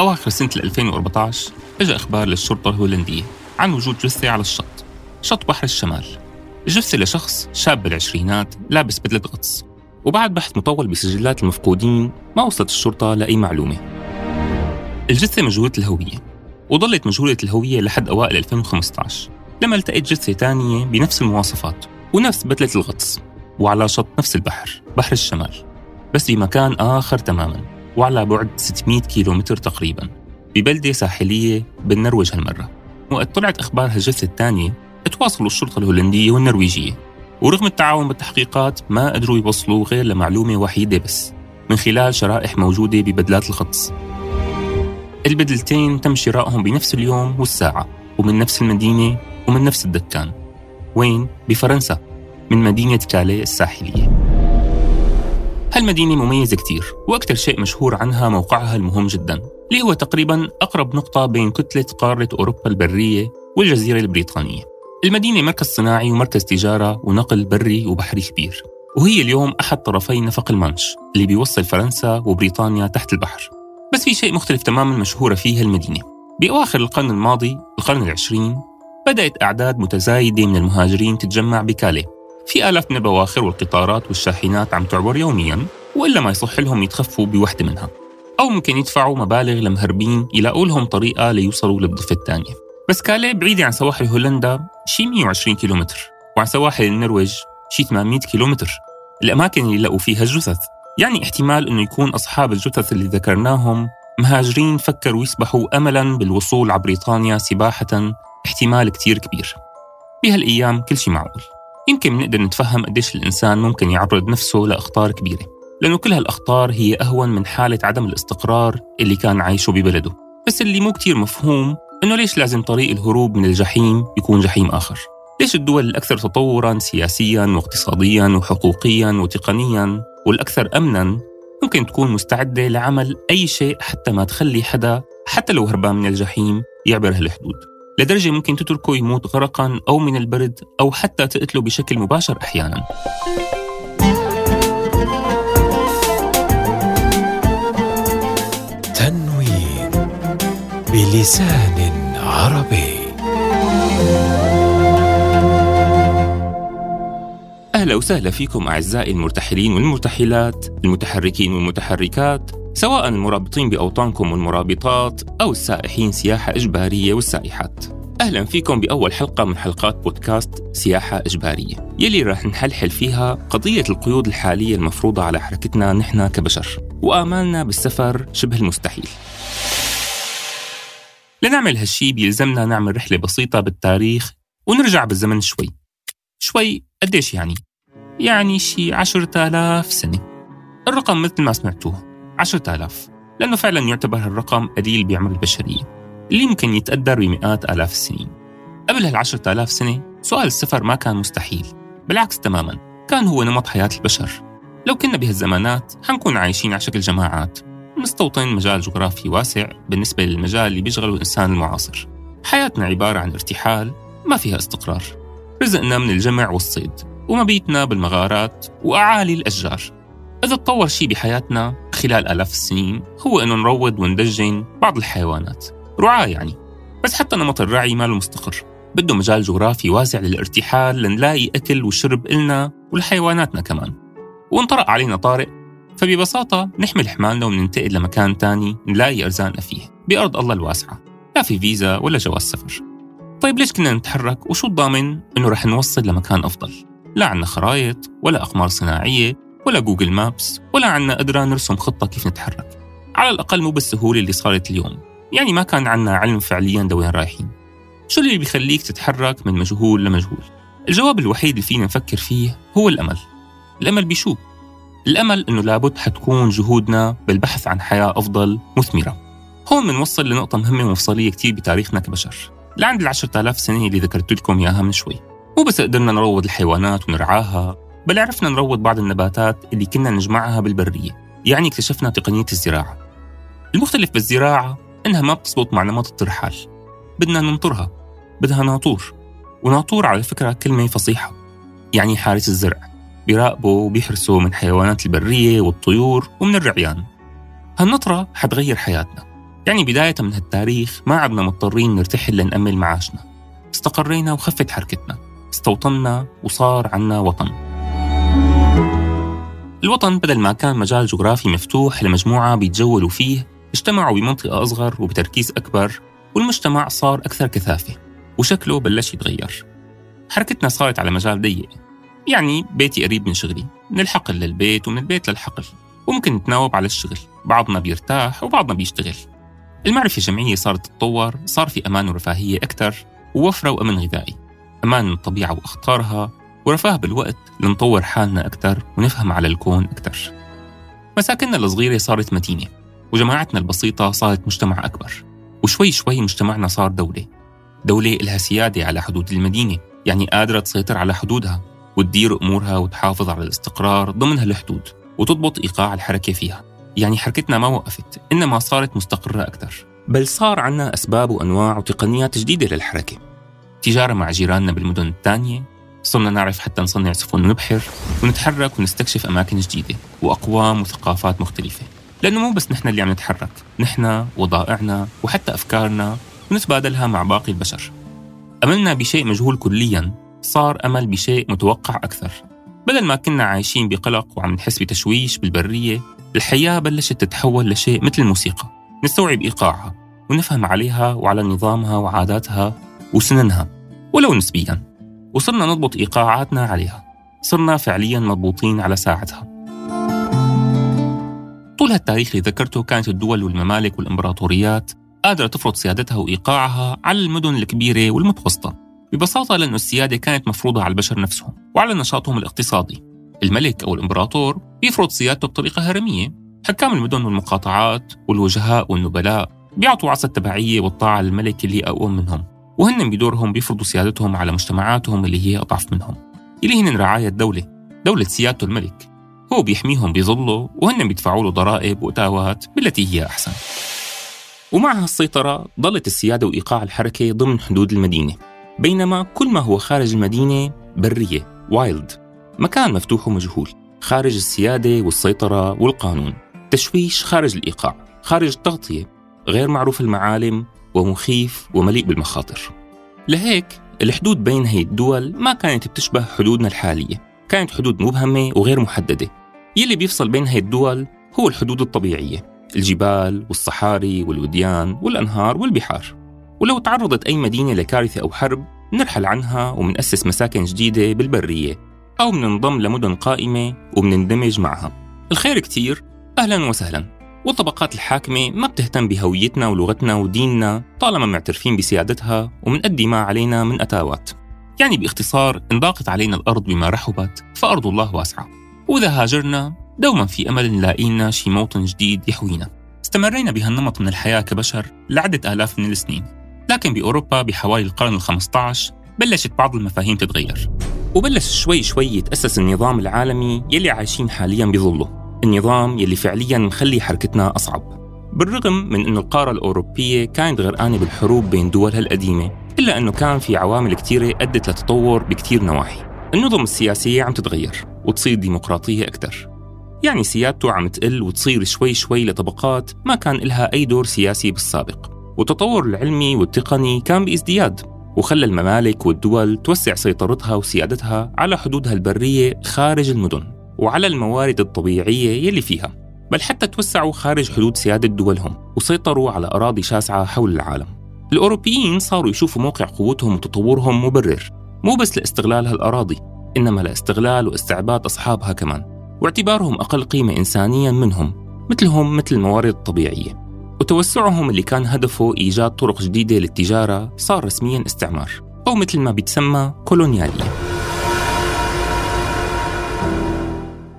أواخر سنة 2014 اجى إخبار للشرطة الهولندية عن وجود جثة على الشط شط بحر الشمال. الجثة لشخص شاب بالعشرينات لابس بدلة غطس وبعد بحث مطول بسجلات المفقودين ما وصلت الشرطة لأي معلومة. الجثة مجهولة الهوية وظلت مجهولة الهوية لحد أوائل 2015 لما التقيت جثة تانية بنفس المواصفات ونفس بدلة الغطس وعلى شط نفس البحر بحر الشمال. بس بمكان آخر تماما. وعلى بعد 600 كيلومتر تقريبا ببلدة ساحلية بالنرويج هالمرة. وقت طلعت أخبار هالجثة الثانية تواصلوا الشرطة الهولندية والنرويجية. ورغم التعاون بالتحقيقات ما قدروا يوصلوا غير لمعلومة وحيدة بس من خلال شرائح موجودة ببدلات الغطس. البدلتين تم شرائهم بنفس اليوم والساعة ومن نفس المدينة ومن نفس الدكان. وين؟ بفرنسا من مدينة كالي الساحلية. هالمدينة مميزة كتير وأكثر شيء مشهور عنها موقعها المهم جدا اللي هو تقريبا أقرب نقطة بين كتلة قارة أوروبا البرية والجزيرة البريطانية. المدينة مركز صناعي ومركز تجارة ونقل بري وبحري كبير وهي اليوم أحد طرفي نفق المانش اللي بيوصل فرنسا وبريطانيا تحت البحر. بس في شيء مختلف تماما مشهورة فيه المدينة. بأواخر القرن الماضي القرن العشرين بدأت أعداد متزايدة من المهاجرين تتجمع بكالي. في آلاف من البواخر والقطارات والشاحنات عم تعبر يوميا وإلا ما يصح لهم يتخفوا بوحدة منها. أو ممكن يدفعوا مبالغ لمهربين يلاقوا لهم طريقة ليوصلوا للضفة الثانية. بس كالي بعيدة عن سواحل هولندا شي 120 كيلومتر. وعن سواحل النرويج شي 800 كيلومتر. الأماكن اللي لقوا فيها الجثث. يعني احتمال أنه يكون أصحاب الجثث اللي ذكرناهم مهاجرين فكروا يسبحوا أملا بالوصول على بريطانيا سباحة. احتمال كتير كبير. بهالأيام كل شيء معقول. يمكن بنقدر نتفهم قديش الإنسان ممكن يعرض نفسه لأخطار كبيرة لأنه كل هالأخطار هي أهون من حالة عدم الاستقرار اللي كان عايشه ببلده. بس اللي مو كتير مفهوم إنه ليش لازم طريق الهروب من الجحيم يكون جحيم آخر؟ ليش الدول الأكثر تطورا سياسيا واقتصاديا وحقوقيا وتقنيا والأكثر أمنا ممكن تكون مستعدة لعمل أي شيء حتى ما تخلي حدا حتى لو هربان من الجحيم يعبر هالحدود؟ لدرجة ممكن تتركه يموت غرقا أو من البرد أو حتى تقتله بشكل مباشر أحيانا. تنوين بلسان عربي. أهلا وسهلا فيكم أعزائي المرتحلين والمرتحلات المتحركين والمتحركات. سواء المرابطين بأوطانكم والمرابطات أو السائحين سياحة إجبارية والسائحات. أهلا فيكم بأول حلقة من حلقات بودكاست سياحة إجبارية. يلي رح نحلحل فيها قضية القيود الحالية المفروضة على حركتنا نحن كبشر. وآمالنا بالسفر شبه المستحيل. لنعمل هالشي بيلزمنا نعمل رحلة بسيطة بالتاريخ ونرجع بالزمن شوي. شوي قديش يعني؟ يعني شي عشرة آلاف سنة. الرقم مثل ما سمعتوه. عشرة آلاف لأنه فعلا يعتبر هالرقم قليل بعمر البشرية اللي ممكن يتقدر بمئات آلاف السنين. قبل هالعشرة آلاف سنة سؤال السفر ما كان مستحيل بالعكس تماما كان هو نمط حياة البشر. لو كنا بهالزمانات حنكون عايشين على شكل جماعات مستوطن مجال جغرافي واسع بالنسبة للمجال اللي بيشغله الإنسان المعاصر. حياتنا عبارة عن ارتحال ما فيها استقرار. رزقنا من الجمع والصيد ومبيتنا بالمغارات وأعالي الأشجار. إذا تطور شيء بحياتنا خلال آلاف السنين هو إنه نروض وندجن بعض الحيوانات. رعاة يعني. بس حتى نمط الرعي ماله مستقر. بده مجال جغرافي واسع للارتحال لنلاقي أكل وشرب إلنا ولحيواناتنا كمان. وانطرق علينا طارئ فببساطة نحمل حمالنا وننتقل لمكان تاني نلاقي أرزاقنا فيه بأرض الله الواسعة. لا في فيزا ولا جواز سفر. طيب ليش كنا نتحرك؟ وشو الضامن؟ إنه رح نوصل لمكان أفضل. لا عنا خرايط ولا أقمار صناعية ولا جوجل مابس ولا عنا قدرة نرسم خطة كيف نتحرك. على الأقل مو بالسهولة اللي صارت اليوم. يعني ما كان عنا علم فعليا لوين رايحين. شو اللي بيخليك تتحرك من مجهول لمجهول؟ الجواب الوحيد اللي فينا نفكر فيه هو الأمل. الأمل بشو؟ الأمل إنه لابد حتكون جهودنا بالبحث عن حياة أفضل مثمرة. هون بنوصل لنقطة مهمة ومفصلية كتير بتاريخنا كبشر. لعند العشرة آلاف سنة اللي ذكرت لكم إياها من شوي. مو بس قدرنا نروض الحيوانات ونرعاها بل عرفنا نروض بعض النباتات اللي كنا نجمعها بالبرية يعني اكتشفنا تقنية الزراعة. المختلف بالزراعة إنها ما بتزبط مع نمط الترحال. بدنا ننطرها بدها ناطور. وناطور على فكرة كلمة فصيحة يعني حارس الزرع. بيراقبوا وبيحرسوا من حيوانات البرية والطيور ومن الرعيان. هالنطرة حتغير حياتنا. يعني بداية من هالتاريخ ما عدنا مضطرين نرتحل لنأمل معاشنا. استقرينا وخفت حركتنا. استوطنا وصار عنا وطن. الوطن بدل ما كان مجال جغرافي مفتوح لمجموعة بيتجولوا فيه اجتمعوا بمنطقة أصغر وبتركيز أكبر والمجتمع صار أكثر كثافة وشكله بلش يتغير. حركتنا صارت على مجال ضيق يعني بيتي قريب من شغلي من الحقل للبيت ومن البيت للحقل وممكن نتناوب على الشغل بعضنا بيرتاح وبعضنا بيشتغل. المعرفة الجمعية صارت تتطور صار في أمان ورفاهية أكثر ووفرة وأمن غذائي. أمان من الطبيعة وأخطارها ورفاه بالوقت لنطور حالنا أكثر ونفهم على الكون أكثر مساكننا الصغيرة صارت متينة وجماعتنا البسيطة صارت مجتمع أكبر وشوي شوي مجتمعنا صار دولة. دولة إلها سيادة على حدود المدينة يعني قادرة تسيطر على حدودها وتدير أمورها وتحافظ على الاستقرار ضمن هالحدود وتضبط إيقاع الحركة فيها. يعني حركتنا ما وقفت إنما صارت مستقرة أكثر بل صار عنا أسباب وأنواع وتقنيات جديدة للحركة. تجارة مع جيراننا بالمدن الثانية صرنا نعرف حتى نصنع سفن ونبحر ونتحرك ونستكشف أماكن جديدة وأقوام وثقافات مختلفة. لأنه مو بس نحن اللي عم نتحرك نحن وضائعنا وحتى أفكارنا ونتبادلها مع باقي البشر. أملنا بشيء مجهول كليا صار أمل بشيء متوقع أكثر. بدل ما كنا عايشين بقلق وعم نحس بتشويش بالبرية الحياة بلشت تتحول لشيء مثل الموسيقى. نستوعب إيقاعها ونفهم عليها وعلى نظامها وعاداتها وسننها ولو نسبيا. وصرنا نضبط إيقاعاتنا عليها. صرنا فعليا مضبوطين على ساعتها. طول هالتاريخ اللي ذكرته كانت الدول والممالك والإمبراطوريات قادرة تفرض سيادتها وإيقاعها على المدن الكبيرة والمتوسطة ببساطة لأن السيادة كانت مفروضة على البشر نفسهم وعلى نشاطهم الاقتصادي. الملك أو الإمبراطور بيفرض سيادته بطريقة هرمية. حكام المدن والمقاطعات والوجهاء والنبلاء بيعطوا عصا التبعية والطاعة للملك اللي أقوى منهم. وهن بدورهم بيفرضوا سيادتهم على مجتمعاتهم اللي هي أضعف منهم. اللي هن رعاية الدولة دولة سيادته الملك. هو بيحميهم بظله وهن بيدفعوا له ضرائب وأتاوات بالتي هي أحسن. ومع هالسيطرة ضلت السيادة وإيقاع الحركة ضمن حدود المدينة. بينما كل ما هو خارج المدينة برية وايلد. مكان مفتوح ومجهول خارج السيادة والسيطرة والقانون. تشويش خارج الإيقاع خارج التغطية. غير معروف المعالم ومخيف ومليء بالمخاطر. لهيك الحدود بين هي الدول ما كانت بتشبه حدودنا الحالية كانت حدود مبهمة وغير محددة. يلي بيفصل بين هي الدول هو الحدود الطبيعية الجبال والصحاري والوديان والأنهار والبحار. ولو تعرضت أي مدينة لكارثة أو حرب نرحل عنها ومنأسس مساكن جديدة بالبرية أو مننضم لمدن قائمة ومنندمج معها. الخير كتير أهلا وسهلا. والطبقات الحاكمة ما بتهتم بهويتنا ولغتنا وديننا طالما معترفين بسيادتها ومنأدي ما علينا من أتاوات. يعني باختصار إن ضاقت علينا الأرض بما رحبت فأرض الله واسعة. وإذا هاجرنا دوما في أمل نلاقي لنا شي موطن جديد يحوينا. استمرينا بهالنمط من الحياة كبشر لعدة آلاف من السنين. لكن بأوروبا بحوالي القرن ال15 بلشت بعض المفاهيم تتغير. وبلش شوي شوي يتأسس النظام العالمي يلي عايشين حاليا بظله. النظام يلي فعليا مخلي حركتنا أصعب. بالرغم من أنه القارة الأوروبية كانت غرقانة بالحروب بين دولها القديمة إلا أنه كان في عوامل كثيرة أدت لتطور بكثير نواحي. النظم السياسية عم تتغير وتصير ديمقراطية أكثر يعني سيادته عم تقل وتصير شوي شوي لطبقات ما كان إلها أي دور سياسي بالسابق. والتطور العلمي والتقني كان بازدياد وخلى الممالك والدول توسع سيطرتها وسيادتها على حدودها البرية خارج المدن. وعلى الموارد الطبيعية يلي فيها بل حتى توسعوا خارج حدود سيادة دولهم وسيطروا على أراضي شاسعة حول العالم. الأوروبيين صاروا يشوفوا موقع قوتهم وتطورهم مبرر مو بس لاستغلال هالأراضي إنما لاستغلال واستعباد أصحابها كمان واعتبارهم أقل قيمة إنسانيا منهم مثلهم مثل الموارد الطبيعية. وتوسعهم اللي كان هدفه إيجاد طرق جديدة للتجارة صار رسميا استعمار أو مثل ما بيتسمى كولونيالية.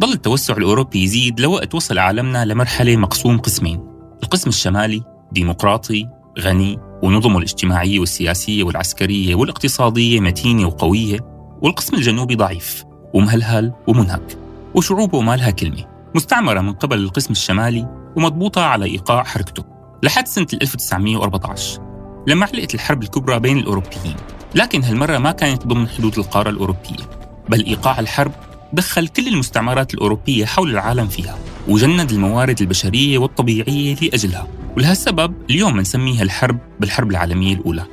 ظل التوسع الأوروبي يزيد لوقت وصل عالمنا لمرحلة مقسوم قسمين. القسم الشمالي ديمقراطي غني ونظمه الاجتماعية والسياسية والعسكرية والاقتصادية متينة وقوية. والقسم الجنوبي ضعيف ومهلهل ومنهك وشعوبه ما لها كلمة. مستعمرة من قبل القسم الشمالي ومضبوطة على إيقاع حركته. لحد سنة 1914 لما علقت الحرب الكبرى بين الأوروبيين. لكن هالمرة ما كانت ضمن حدود القارة الأوروبية بل إيقاع الحرب دخل كل المستعمرات الأوروبية حول العالم فيها وجند الموارد البشرية والطبيعية لأجلها ولهالسبب اليوم بنسميها الحرب بالحرب العالمية الأولى.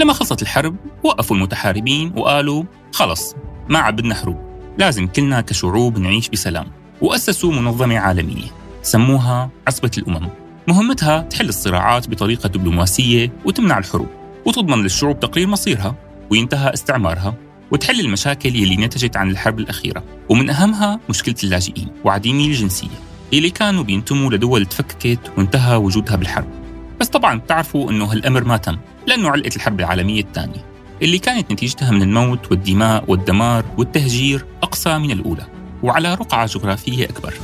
لما خلصت الحرب وقفوا المتحاربين وقالوا خلص ما عاد بدنا حروب لازم كلنا كشعوب نعيش بسلام. وأسسوا منظمة عالمية سموها عصبة الأمم. مهمتها تحل الصراعات بطريقة دبلوماسية وتمنع الحروب وتضمن للشعوب تقرير مصيرها وينتهى استعمارها. وتحل المشاكل يلي نتجت عن الحرب الأخيرة ومن أهمها مشكلة اللاجئين وعديمي الجنسية يلي كانوا بينتموا لدول تفككت وانتهى وجودها بالحرب. بس طبعا بتعرفوا أنه هالأمر ما تم لأنه علقت الحرب العالمية الثانية اللي كانت نتيجتها من الموت والدماء والدمار والتهجير أقصى من الأولى وعلى رقعة جغرافية أكبر.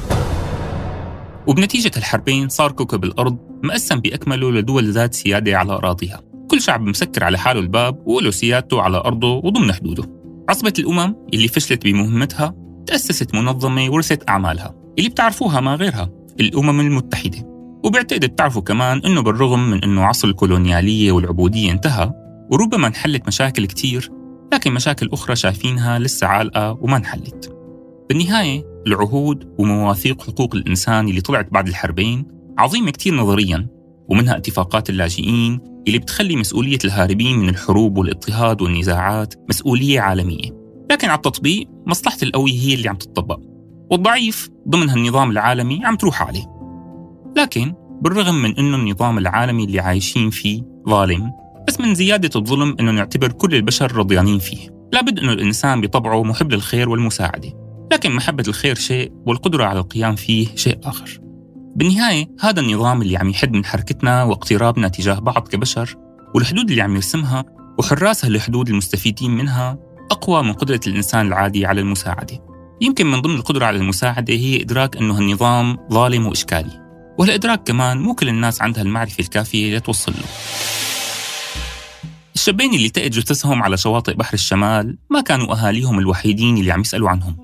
وبنتيجة الحربين صار كوكب الأرض مقسم بأكمله لدول ذات سيادة على أراضيها. كل شعب مسكر على حاله الباب وله سيادته على أرضه وضمن حدوده. عصبة الأمم اللي فشلت بمهمتها تأسست منظمة ورثت أعمالها اللي بتعرفوها ما غيرها الأمم المتحدة. وبعتقد بتعرفوا كمان أنه بالرغم من أنه عصر الكولونيالية والعبودية انتهى وربما انحلت مشاكل كتير لكن مشاكل أخرى شايفينها لسه عالقة وما انحلت. بالنهاية العهود ومواثيق حقوق الإنسان اللي طلعت بعد الحربين عظيمة كتير نظرياً ومنها اتفاقات اللاجئين اللي بتخلي مسؤولية الهاربين من الحروب والاضطهاد والنزاعات مسؤولية عالمية. لكن على التطبيق مصلحة القوي هي اللي عم تطبق والضعيف ضمن هالنظام العالمي عم تروح عليه. لكن بالرغم من أنه النظام العالمي اللي عايشين فيه ظالم بس من زيادة الظلم أنه نعتبر كل البشر رضيانين فيه. لابد أنه الإنسان بطبعه محب للخير والمساعدة لكن محبة الخير شيء والقدرة على القيام فيه شيء آخر. بالنهاية هذا النظام اللي عم يحد من حركتنا واقترابنا تجاه بعض كبشر والحدود اللي عم يرسمها وحراس هالحدود المستفيدين منها أقوى من قدرة الإنسان العادي على المساعدة. يمكن من ضمن القدرة على المساعدة هي إدراك أنه هالنظام ظالم وإشكالي. وهالإدراك كمان مو كل الناس عندها المعرفة الكافية لتوصل له الشابين اللي لقيت جثثهم على شواطئ بحر الشمال ما كانوا أهاليهم الوحيدين اللي عم يسألوا عنهم.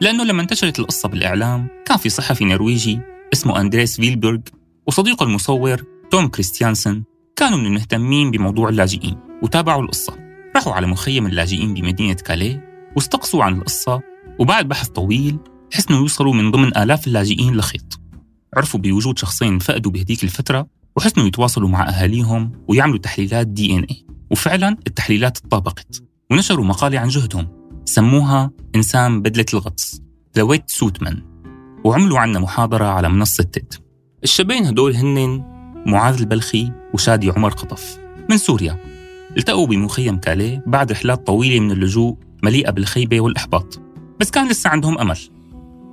لأنه لما انتشرت القصة بالإعلام كان في صحفي نرويجي اسمه أندريس فيلبرغ وصديقه المصور توم كريستيانسن كانوا من المهتمين بموضوع اللاجئين وتابعوا القصة. راحوا على مخيم اللاجئين بمدينة كاليه واستقصوا عن القصة وبعد بحث طويل حسنوا يوصلوا من ضمن آلاف اللاجئين لخيط. عرفوا بوجود شخصين فقدوا بهديك الفترة وحسنوا يتواصلوا مع أهاليهم ويعملوا تحليلات دي إن إيه. وفعلا التحليلات اتطابقت ونشروا مقالة عن جهدهم سموها إنسان بدلة الغطس ذا ويت سوتمان وعملوا عنا محاضرة على منصة تيد الشابين هدول هن معاذ البلخي وشادي عمر قطف من سوريا. التقوا بمخيم كاليه بعد رحلات طويلة من اللجوء مليئة بالخيبة والإحباط. بس كان لسه عندهم أمل.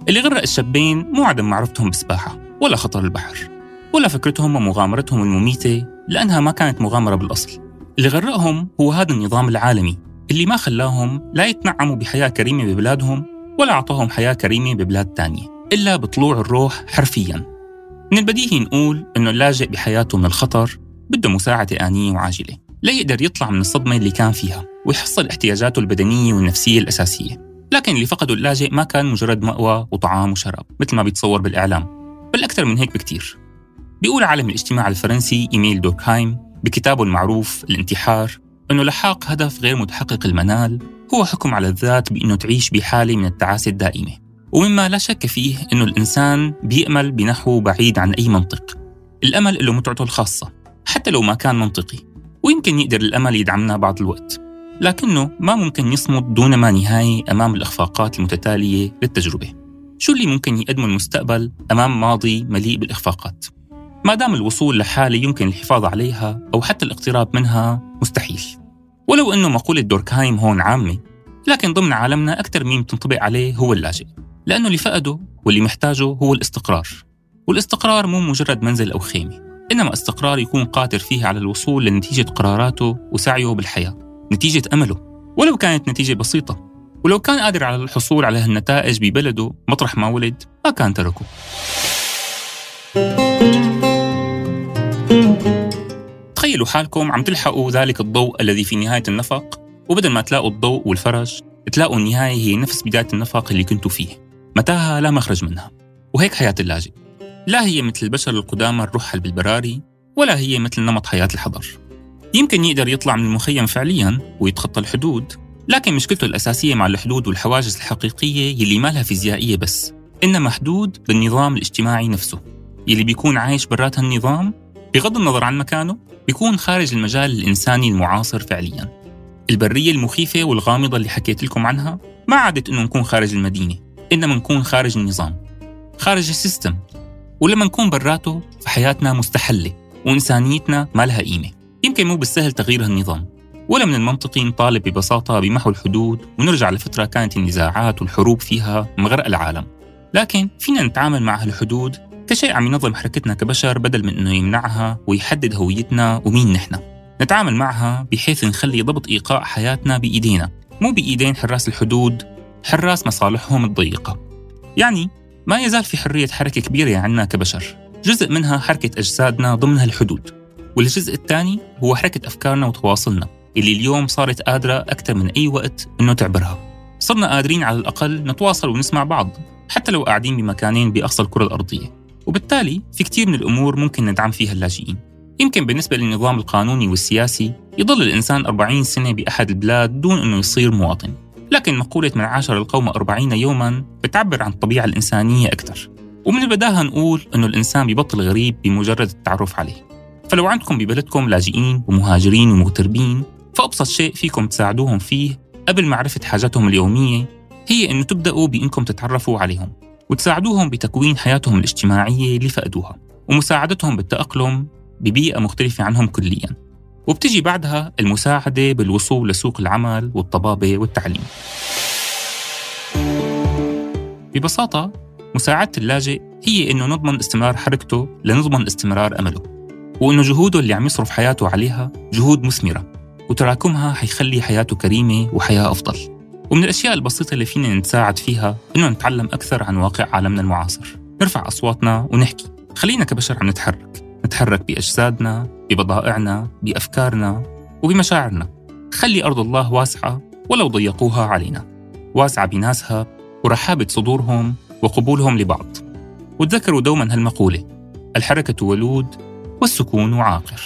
اللي غرق الشابين مو عدم معرفتهم بالسباحة ولا خطر البحر ولا فكرتهم ومغامرتهم المميتة لأنها ما كانت مغامرة بالأصل. اللي غرقهم هو هذا النظام العالمي اللي ما خلاهم لا يتنعموا بحياة كريمة ببلادهم ولا أعطاهم حياة كريمة ببلاد تانية. إلا بطلوع الروح حرفياً. من البديهي نقول إنه اللاجئ بحياته من الخطر بده مساعدة آنية وعاجلة. لا يقدر يطلع من الصدمة اللي كان فيها ويحصل احتياجاته البدنية والنفسية الأساسية. لكن اللي فقده اللاجئ ما كان مجرد مأوى وطعام وشراب مثل ما بيتصور بالإعلام بل أكثر من هيك بكتير. بيقول عالم الاجتماع الفرنسي إيميل دوركهايم بكتابه المعروف الانتحار أنه لحاق هدف غير متحقق المنال هو حكم على الذات بأنه تعيش بحالة من التعاسة الدائمة. ومما لا شك فيه أنه الإنسان بيأمل بنحو بعيد عن أي منطق. الأمل له متعته الخاصة حتى لو ما كان منطقي ويمكن يقدر الأمل يدعمنا بعض الوقت. لكنه ما ممكن يصمد دون ما نهاية أمام الإخفاقات المتتالية للتجربة. شو اللي ممكن يقدمه المستقبل أمام ماضي مليء بالإخفاقات؟ ما دام الوصول لحالة يمكن الحفاظ عليها أو حتى الاقتراب منها مستحيل. ولو أنه مقولة دوركهايم هون عامة لكن ضمن عالمنا أكثر مين بتنطبق عليه هو اللاجئ. لأنه اللي فقده واللي محتاجه هو الاستقرار. والاستقرار مو مجرد منزل أو خيمة إنما استقرار يكون قادر فيه على الوصول لنتيجة قراراته وسعيه بالحياة نتيجة أمله ولو كانت نتيجة بسيطة. ولو كان قادر على الحصول على هالنتائج ببلده مطرح ما ولد ما كان تركه. تخيلوا حالكم عم تلحقوا ذلك الضوء الذي في نهاية النفق وبدل ما تلاقوا الضوء والفرج تلاقوا النهاية هي نفس بداية النفق اللي كنتوا فيه. متاهة لا مخرج منها. وهيك حياة اللاجئ. لا هي مثل البشر القدامى الرحل بالبراري ولا هي مثل نمط حياة الحضر. يمكن يقدر يطلع من المخيم فعليا ويتخطى الحدود لكن مشكلته الأساسية مع الحدود والحواجز الحقيقية يلي ما لها فيزيائية بس إنما حدود بالنظام الاجتماعي نفسه. يلي بيكون عايش برات هالنظام بغض النظر عن مكانه بيكون خارج المجال الإنساني المعاصر فعليا. البرية المخيفة والغامضة اللي حكيت لكم عنها ما عادت إنه نكون خارج المدينة. إنما نكون خارج النظام خارج السيستم. ولما نكون براته فحياتنا مستحلة وإنسانيتنا ما لها قيمة. يمكن مو بالسهل تغيير هالنظام. ولا من المنطقي نطالب ببساطة بمحو الحدود ونرجع لفترة كانت النزاعات والحروب فيها مغرق العالم. لكن فينا نتعامل مع هالحدود كشيء عم ينظم حركتنا كبشر بدل من إنه يمنعها ويحدد هويتنا ومين نحن. نتعامل معها بحيث نخلي ضبط إيقاع حياتنا بإيدينا مو بإيدين حراس الحدود حراس مصالحهم الضيقه يعني ما يزال في حرية حركة كبيرة عنا كبشر. جزء منها حركة أجسادنا ضمن هالحدود والجزء الثاني هو حركة أفكارنا وتواصلنا اللي اليوم صارت قادره أكثر من أي وقت إنه تعبرها. صرنا قادرين على الأقل نتواصل ونسمع بعض حتى لو قاعدين بمكانين بأقصى الكرة الأرضية. وبالتالي في كثير من الأمور ممكن ندعم فيها اللاجئين. يمكن بالنسبة للنظام القانوني والسياسي يضل الإنسان 40 سنة بأحد البلاد دون أنه يصير مواطن. لكن مقولة من عاشر القوم 40 يوما بتعبر عن الطبيعة الإنسانية أكثر. ومن البداهة نقول أنه الإنسان بيبطل غريب بمجرد التعرف عليه. فلو عندكم ببلدكم لاجئين ومهاجرين ومغتربين فأبسط شيء فيكم تساعدوهم فيه قبل معرفة حاجاتهم اليومية هي أنه تبدأوا بأنكم تتعرفوا عليهم وتساعدوهم بتكوين حياتهم الاجتماعية اللي فقدوها ومساعدتهم بالتأقلم ببيئة مختلفة عنهم كليا. وبتجي بعدها المساعدة بالوصول لسوق العمل والطبابة والتعليم. ببساطة مساعدة اللاجئ هي إنه نضمن استمرار حركته لنضمن استمرار أمله وإنه جهوده اللي عم يصرف حياته عليها جهود مثمرة وتراكمها حيخلي حياته كريمة وحياة أفضل. ومن الأشياء البسيطة اللي فينا نتساعد فيها إنه نتعلم أكثر عن واقع عالمنا المعاصر. نرفع أصواتنا ونحكي. خلينا كبشر عم نتحرك نتحرك بأجسادنا ببضائعنا بأفكارنا وبمشاعرنا. خلي أرض الله واسعة ولو ضيقوها علينا. واسعة بناسها ورحابة صدورهم وقبولهم لبعض. وتذكروا دوما هالمقولة الحركة ولود والسكون عاقر.